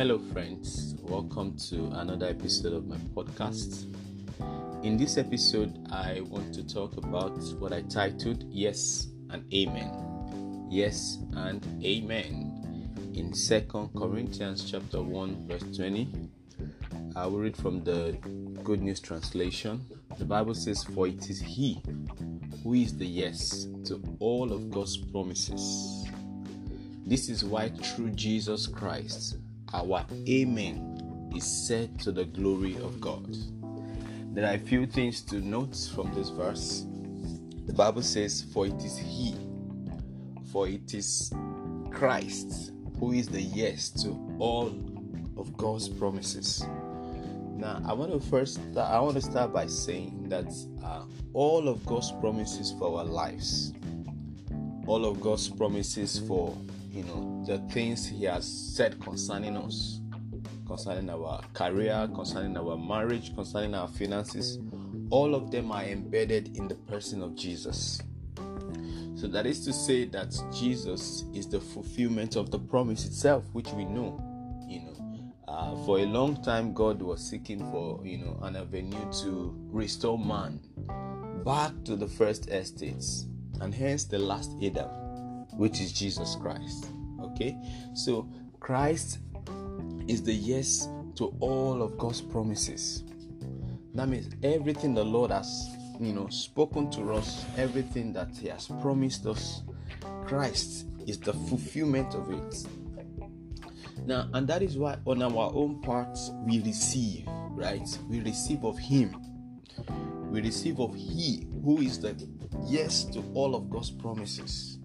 Hello, friends. Welcome to another episode of my podcast. In this episode, I want to talk about what I titled Yes and Amen. Yes and Amen. In 2 Corinthians chapter 1 verse 20, I will read from the Good News translation. The Bible says, For it is He who is the yes to all of God's promises. This is why through Jesus Christ, our Amen is said to the glory of God. There are a few things to note from this verse. The Bible says, For it is He, for it is Christ who is the yes to all of God's promises. Now, I want to first start, I want to start by saying that uh, all of God's promises for our lives, all of God's promises for you know the things He has said concerning us, concerning our career, concerning our marriage, concerning our finances, all of them are embedded in the person of Jesus. So that is to say that Jesus is the fulfillment of the promise itself, which we know. You know, uh, for a long time, God was seeking for you know an avenue to restore man back to the first estates, and hence the last Adam, which is Jesus Christ. Okay, so Christ is the yes to all of God's promises. That means everything the Lord has you know spoken to us everything that he has promised us christ is the fulfillment of it now and that is why on our own part we receive right we receive of him we receive of he who is the yes to all of god's promises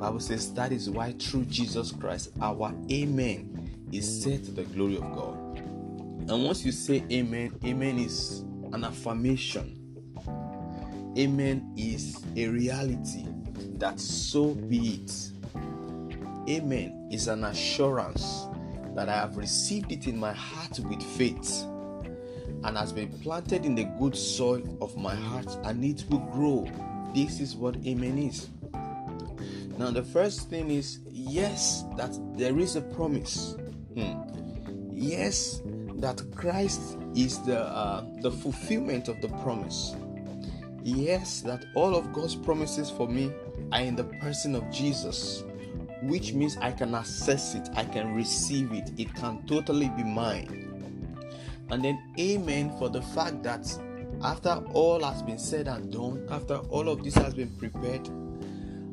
bible says that is why through jesus christ our amen is said to the glory of god and once you say amen amen is an affirmation Amen is a reality that so be it. Amen is an assurance that I have received it in my heart with faith and has been planted in the good soil of my heart and it will grow. This is what Amen is. Now, the first thing is yes, that there is a promise. Hmm. Yes, that Christ is the uh, the fulfillment of the promise yes, that all of God's promises for me are in the person of Jesus, which means I can access it, I can receive it, it can totally be mine. And then, amen, for the fact that after all has been said and done, after all of this has been prepared,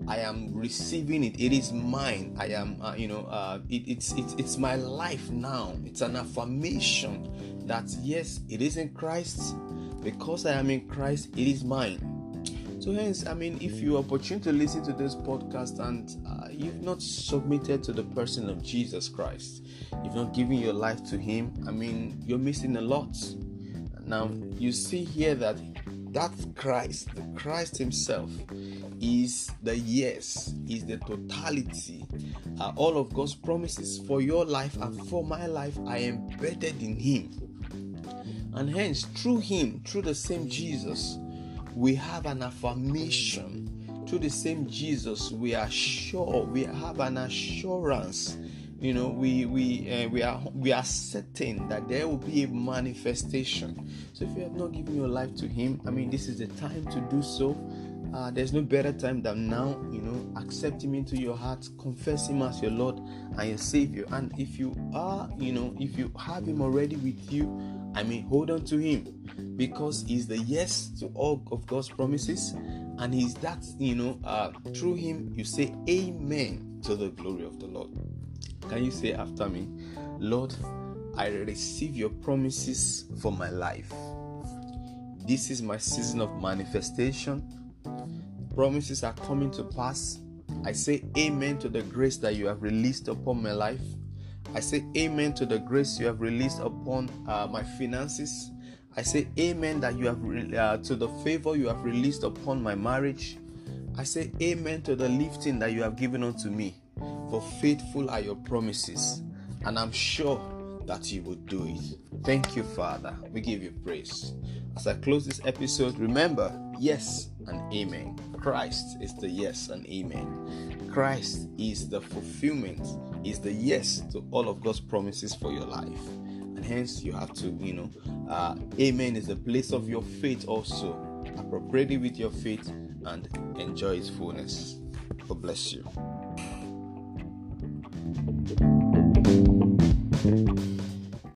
I am receiving it. It is mine. I am, uh, you know, uh, it, it's it's it's my life now. It's an affirmation that yes, it is in Christ because I am in Christ, it is mine. So, hence, I mean, if you opportune to listen to this podcast and uh, you've not submitted to the person of Jesus Christ, you've not given your life to Him, I mean, you're missing a lot. Now, you see here that that Christ, the Christ Himself, is the yes, is the totality. Uh, all of God's promises for your life and for my life are embedded in Him. And hence, through Him, through the same Jesus, we have an affirmation. Through the same Jesus, we are sure, we have an assurance. You know, we we uh, we are we are certain that there will be a manifestation. So if you have not given your life to Him, I mean, this is the time to do so. Uh, there's no better time than now, you know, accept Him into your heart, confess Him as your Lord and your Savior. And if you are, you know, if you have Him already with you, I mean, hold on to Him because He's the yes to all of God's promises, and He's that, you know, uh, through Him you say Amen to the glory of the Lord. Can you say after me, Lord, I receive your promises for my life? This is my season of manifestation. Promises are coming to pass. I say amen to the grace that you have released upon my life. I say amen to the grace you have released upon uh, my finances. I say amen that you have re- uh, to the favor you have released upon my marriage. I say amen to the lifting that you have given unto me. For faithful are your promises, and I'm sure that you will do it. Thank you, Father. We give you praise. As I close this episode, remember, yes, and amen. Christ is the yes and amen. Christ is the fulfillment, is the yes to all of God's promises for your life. And hence, you have to, you know, uh, amen is the place of your faith also. Appropriate it with your faith and enjoy its fullness. God bless you. Thank you.